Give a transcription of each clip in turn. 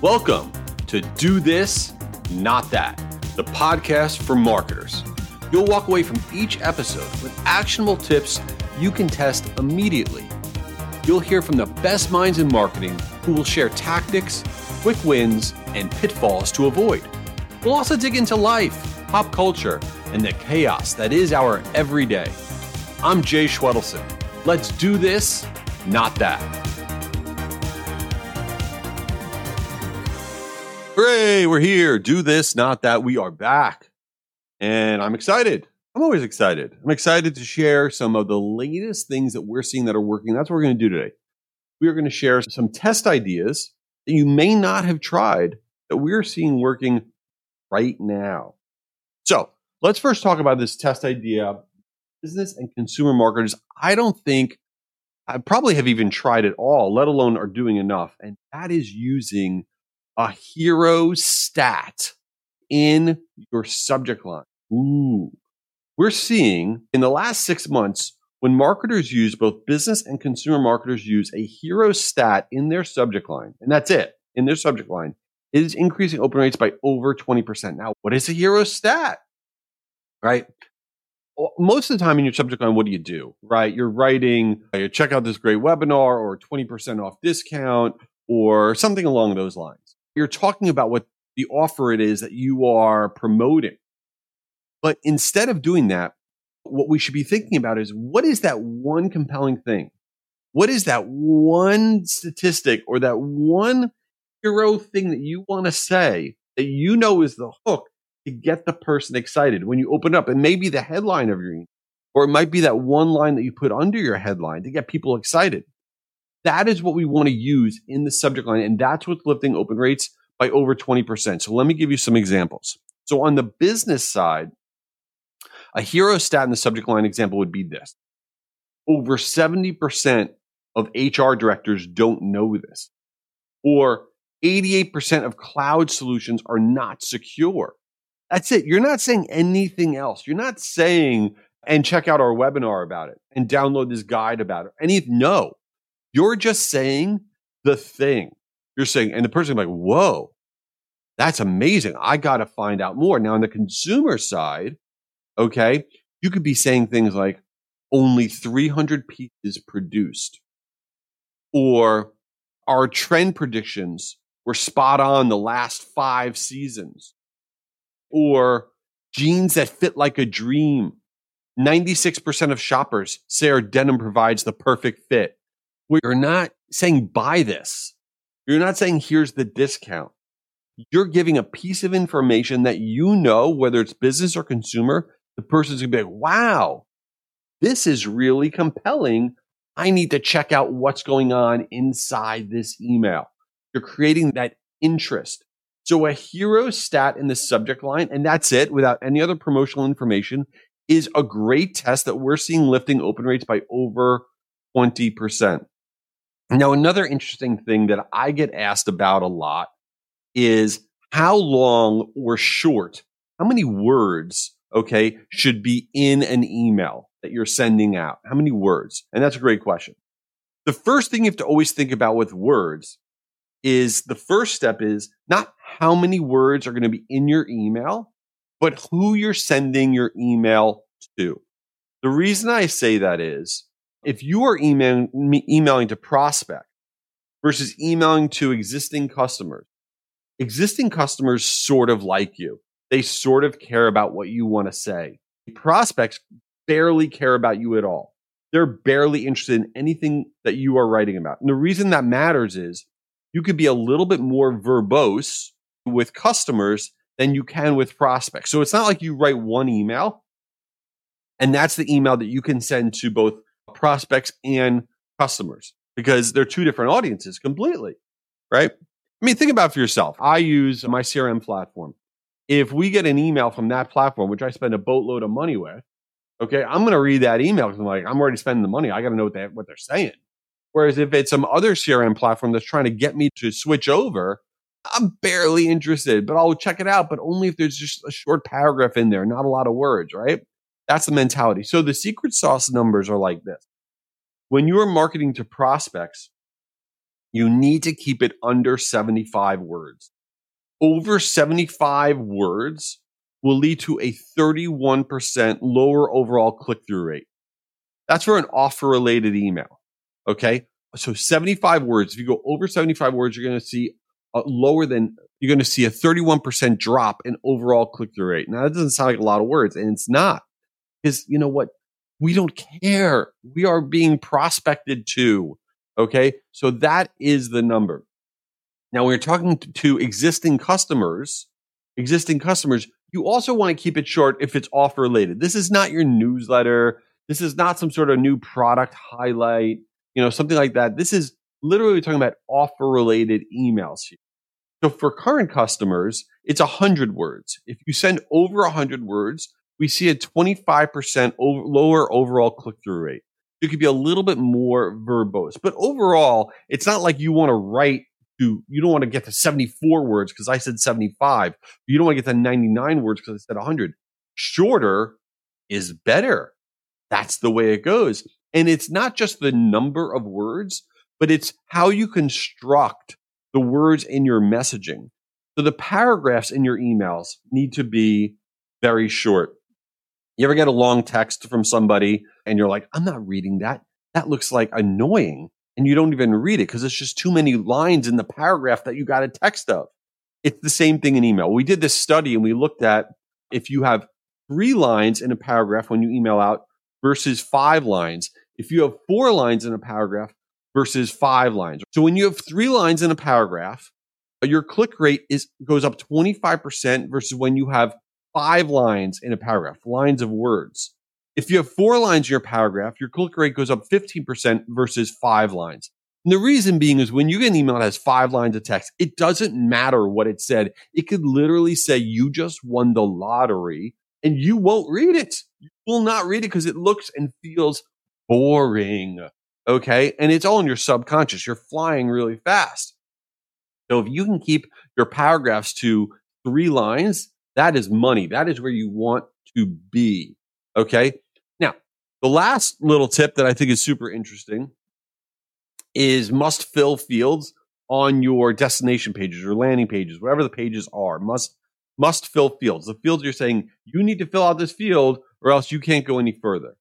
Welcome to Do This, Not That, the podcast for marketers. You'll walk away from each episode with actionable tips you can test immediately. You'll hear from the best minds in marketing who will share tactics, quick wins, and pitfalls to avoid. We'll also dig into life, pop culture, and the chaos that is our everyday. I'm Jay Schwedelson. Let's do this, not that. Hooray, we're here. Do this, not that. We are back. And I'm excited. I'm always excited. I'm excited to share some of the latest things that we're seeing that are working. That's what we're going to do today. We are going to share some test ideas that you may not have tried that we're seeing working right now. So let's first talk about this test idea. Business and consumer marketers, I don't think I probably have even tried it all, let alone are doing enough. And that is using a hero stat in your subject line. Ooh. We're seeing in the last six months when marketers use both business and consumer marketers use a hero stat in their subject line, and that's it in their subject line, it is increasing open rates by over 20%. Now, what is a hero stat? Right? Most of the time in your subject line, what do you do? Right? You're writing, you check out this great webinar or 20% off discount or something along those lines you're talking about what the offer it is that you are promoting. But instead of doing that, what we should be thinking about is what is that one compelling thing? What is that one statistic or that one hero thing that you want to say that you know is the hook to get the person excited when you open up? And maybe the headline of your email, or it might be that one line that you put under your headline to get people excited. That is what we want to use in the subject line. And that's what's lifting open rates by over 20%. So let me give you some examples. So on the business side, a hero stat in the subject line example would be this. Over 70% of HR directors don't know this. Or 88% of cloud solutions are not secure. That's it. You're not saying anything else. You're not saying, and check out our webinar about it and download this guide about it. Any, no, you're just saying the thing. You're saying, and the person like, whoa, that's amazing. I got to find out more. Now, on the consumer side, okay, you could be saying things like only 300 pieces produced, or our trend predictions were spot on the last five seasons, or jeans that fit like a dream. 96% of shoppers say our denim provides the perfect fit. We're not saying buy this. You're not saying here's the discount. You're giving a piece of information that you know, whether it's business or consumer, the person's gonna be like, wow, this is really compelling. I need to check out what's going on inside this email. You're creating that interest. So a hero stat in the subject line, and that's it without any other promotional information, is a great test that we're seeing lifting open rates by over 20%. Now, another interesting thing that I get asked about a lot is how long or short, how many words, okay, should be in an email that you're sending out? How many words? And that's a great question. The first thing you have to always think about with words is the first step is not how many words are going to be in your email, but who you're sending your email to. The reason I say that is if you are emailing, emailing to prospect versus emailing to existing customers, existing customers sort of like you. They sort of care about what you want to say. Prospects barely care about you at all. They're barely interested in anything that you are writing about. And the reason that matters is you could be a little bit more verbose with customers than you can with prospects. So it's not like you write one email and that's the email that you can send to both prospects and customers because they're two different audiences completely, right? I mean, think about for yourself. I use my CRM platform. If we get an email from that platform, which I spend a boatload of money with, okay, I'm going to read that email because I'm like, I'm already spending the money. I got to know what, they, what they're saying. Whereas if it's some other CRM platform that's trying to get me to switch over, I'm barely interested, but I'll check it out, but only if there's just a short paragraph in there, not a lot of words, right? That's the mentality. So the secret sauce numbers are like this. When you are marketing to prospects, you need to keep it under 75 words. Over 75 words will lead to a 31% lower overall click through rate. That's for an offer related email. Okay. So 75 words. If you go over 75 words, you're going to see a lower than, you're going to see a 31% drop in overall click through rate. Now that doesn't sound like a lot of words and it's not because you know what? We don't care. We are being prospected to. Okay. So that is the number. Now, you're talking to existing customers, existing customers, you also want to keep it short if it's offer related. This is not your newsletter. This is not some sort of new product highlight, you know, something like that. This is literally talking about offer related emails here. So for current customers, it's a 100 words. If you send over a 100 words, we see a 25% over, lower overall click through rate. You could be a little bit more verbose, but overall, it's not like you want to write to, you don't want to get to 74 words because I said 75. You don't want to get to 99 words because I said 100. Shorter is better. That's the way it goes. And it's not just the number of words, but it's how you construct the words in your messaging. So the paragraphs in your emails need to be very short. You ever get a long text from somebody and you're like, I'm not reading that. That looks like annoying. And you don't even read it because it's just too many lines in the paragraph that you got a text of. It's the same thing in email. We did this study and we looked at if you have three lines in a paragraph when you email out versus five lines. If you have four lines in a paragraph versus five lines. So when you have three lines in a paragraph, your click rate is goes up 25% versus when you have five lines in a paragraph, lines of words. If you have four lines in your paragraph, your click rate goes up 15% versus five lines. And the reason being is when you get an email that has five lines of text, it doesn't matter what it said. It could literally say you just won the lottery and you won't read it. You will not read it because it looks and feels boring. Okay. And it's all in your subconscious. You're flying really fast. So if you can keep your paragraphs to three lines, that is money. That is where you want to be. Okay. Now, the last little tip that I think is super interesting is must fill fields on your destination pages or landing pages, whatever the pages are, must must fill fields. The fields you're saying you need to fill out this field or else you can't go any further.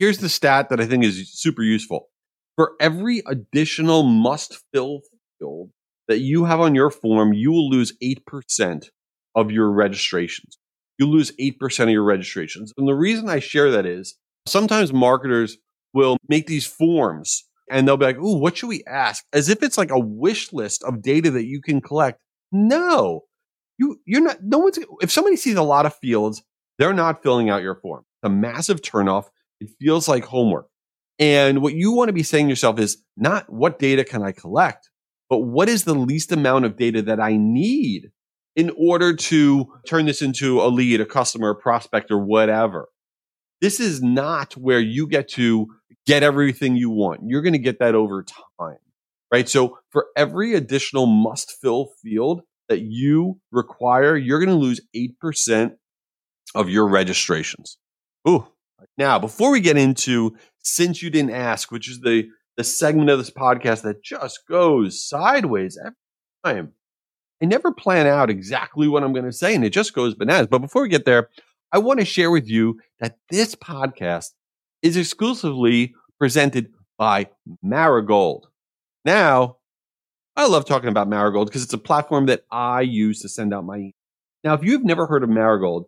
Here's the stat that I think is super useful. For every additional must fill field that you have on your form, you will lose 8% of your registrations. You lose 8% of your registrations. And the reason I share that is sometimes marketers will make these forms and they'll be like, Ooh, what should we ask? As if it's like a wish list of data that you can collect. No, you, you're not, no one's, if somebody sees a lot of fields, they're not filling out your form. It's a massive turnoff. It feels like homework. And what you want to be saying to yourself is not what data can I collect, but what is the least amount of data that I need in order to turn this into a lead, a customer, a prospect, or whatever. This is not where you get to get everything you want. You're going to get that over time, right? So for every additional must fill field that you require, you're going to lose 8% of your registrations. Ooh. Now, before we get into since you didn't ask, which is the, the segment of this podcast that just goes sideways every time. I never plan out exactly what I'm going to say, and it just goes bananas. But before we get there, I want to share with you that this podcast is exclusively presented by Marigold. Now, I love talking about Marigold because it's a platform that I use to send out my email. Now, if you've never heard of Marigold,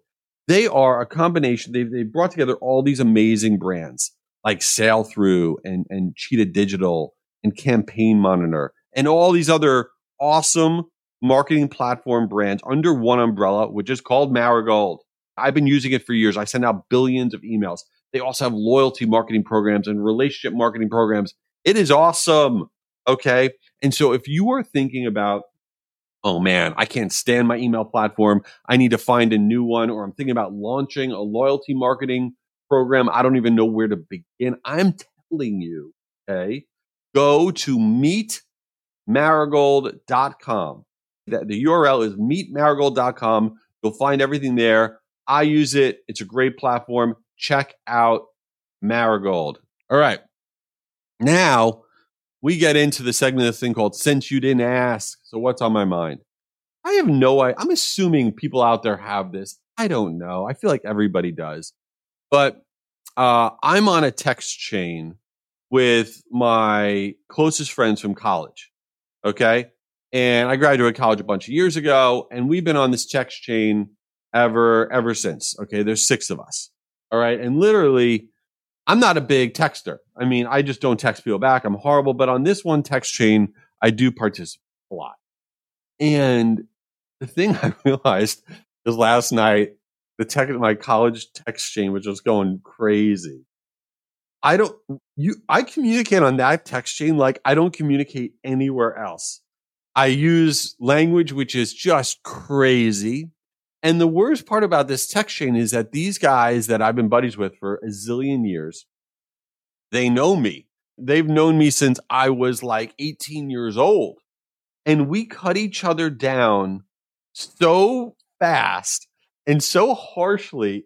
they are a combination. They've, they brought together all these amazing brands like Sailthru and, and Cheetah Digital and Campaign Monitor and all these other awesome marketing platform brands under one umbrella, which is called Marigold. I've been using it for years. I send out billions of emails. They also have loyalty marketing programs and relationship marketing programs. It is awesome. Okay. And so if you are thinking about, oh man, I can't stand my email platform. I need to find a new one, or I'm thinking about launching a loyalty marketing program. I don't even know where to begin. I'm telling you, okay, go to meetmarigold.com. The, the URL is meetmarigold.com. You'll find everything there. I use it. It's a great platform. Check out Marigold. All right. Now, we get into the segment of this thing called Since You Didn't Ask. So, what's on my mind? I have no idea. I'm assuming people out there have this. I don't know. I feel like everybody does. But uh, I'm on a text chain with my closest friends from college. Okay. And I graduated college a bunch of years ago, and we've been on this text chain ever ever since. Okay, there's six of us. All right, and literally, I'm not a big texter. I mean, I just don't text people back. I'm horrible, but on this one text chain, I do participate a lot. And the thing I realized is last night, the tech my college text chain was just going crazy. I don't you I communicate on that text chain like I don't communicate anywhere else. I use language which is just crazy. And the worst part about this text chain is that these guys that I've been buddies with for a zillion years, they know me. They've known me since I was like 18 years old. And we cut each other down so fast and so harshly.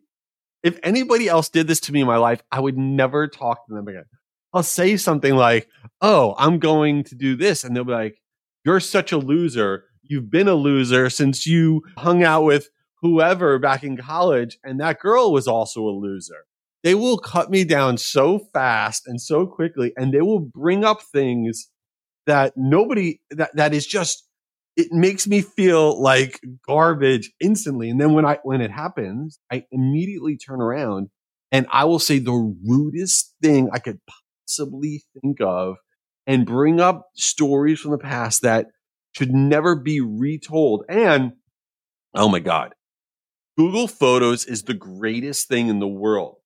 If anybody else did this to me in my life, I would never talk to them again. I'll say something like, Oh, I'm going to do this. And they'll be like, You're such a loser. You've been a loser since you hung out with whoever back in college, and that girl was also a loser. They will cut me down so fast and so quickly, and they will bring up things that nobody that that is just it makes me feel like garbage instantly. And then when I when it happens, I immediately turn around and I will say the rudest thing I could possibly think of and bring up stories from the past that should never be retold. And oh my God, Google Photos is the greatest thing in the world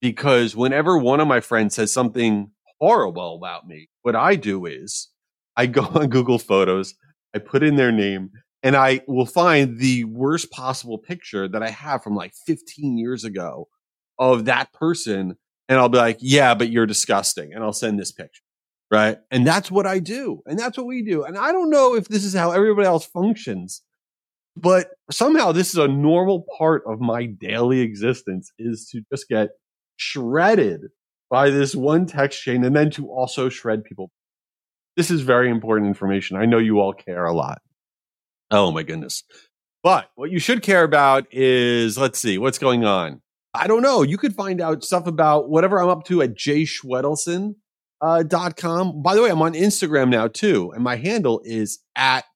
because whenever one of my friends says something horrible about me, what I do is I go on Google Photos, I put in their name, and I will find the worst possible picture that I have from like 15 years ago of that person. And I'll be like, yeah, but you're disgusting. And I'll send this picture. Right. And that's what I do. And that's what we do. And I don't know if this is how everybody else functions, but somehow this is a normal part of my daily existence is to just get shredded by this one text chain and then to also shred people. This is very important information. I know you all care a lot. Oh my goodness. But what you should care about is let's see, what's going on? I don't know. You could find out stuff about whatever I'm up to at jschwedelson.com. Uh, dot com. By the way, I'm on Instagram now too, and my handle is at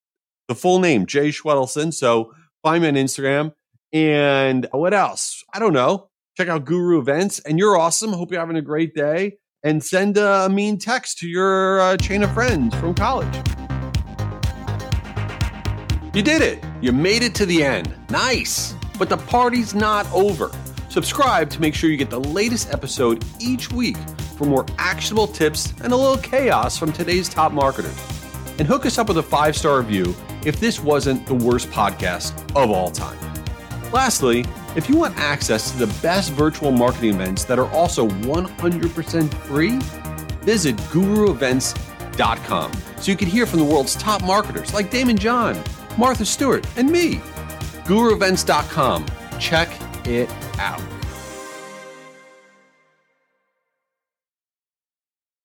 the full name, Jay Schwedelson. So find me on Instagram. And what else? I don't know. Check out Guru Events. And you're awesome. Hope you're having a great day. And send a mean text to your uh, chain of friends from college. You did it. You made it to the end. Nice. But the party's not over. Subscribe to make sure you get the latest episode each week for more actionable tips and a little chaos from today's top marketers. And hook us up with a five star review if this wasn't the worst podcast of all time. Lastly, if you want access to the best virtual marketing events that are also 100% free, visit guruevents.com so you can hear from the world's top marketers like Daymond John, Martha Stewart, and me. guruevents.com. Check it out.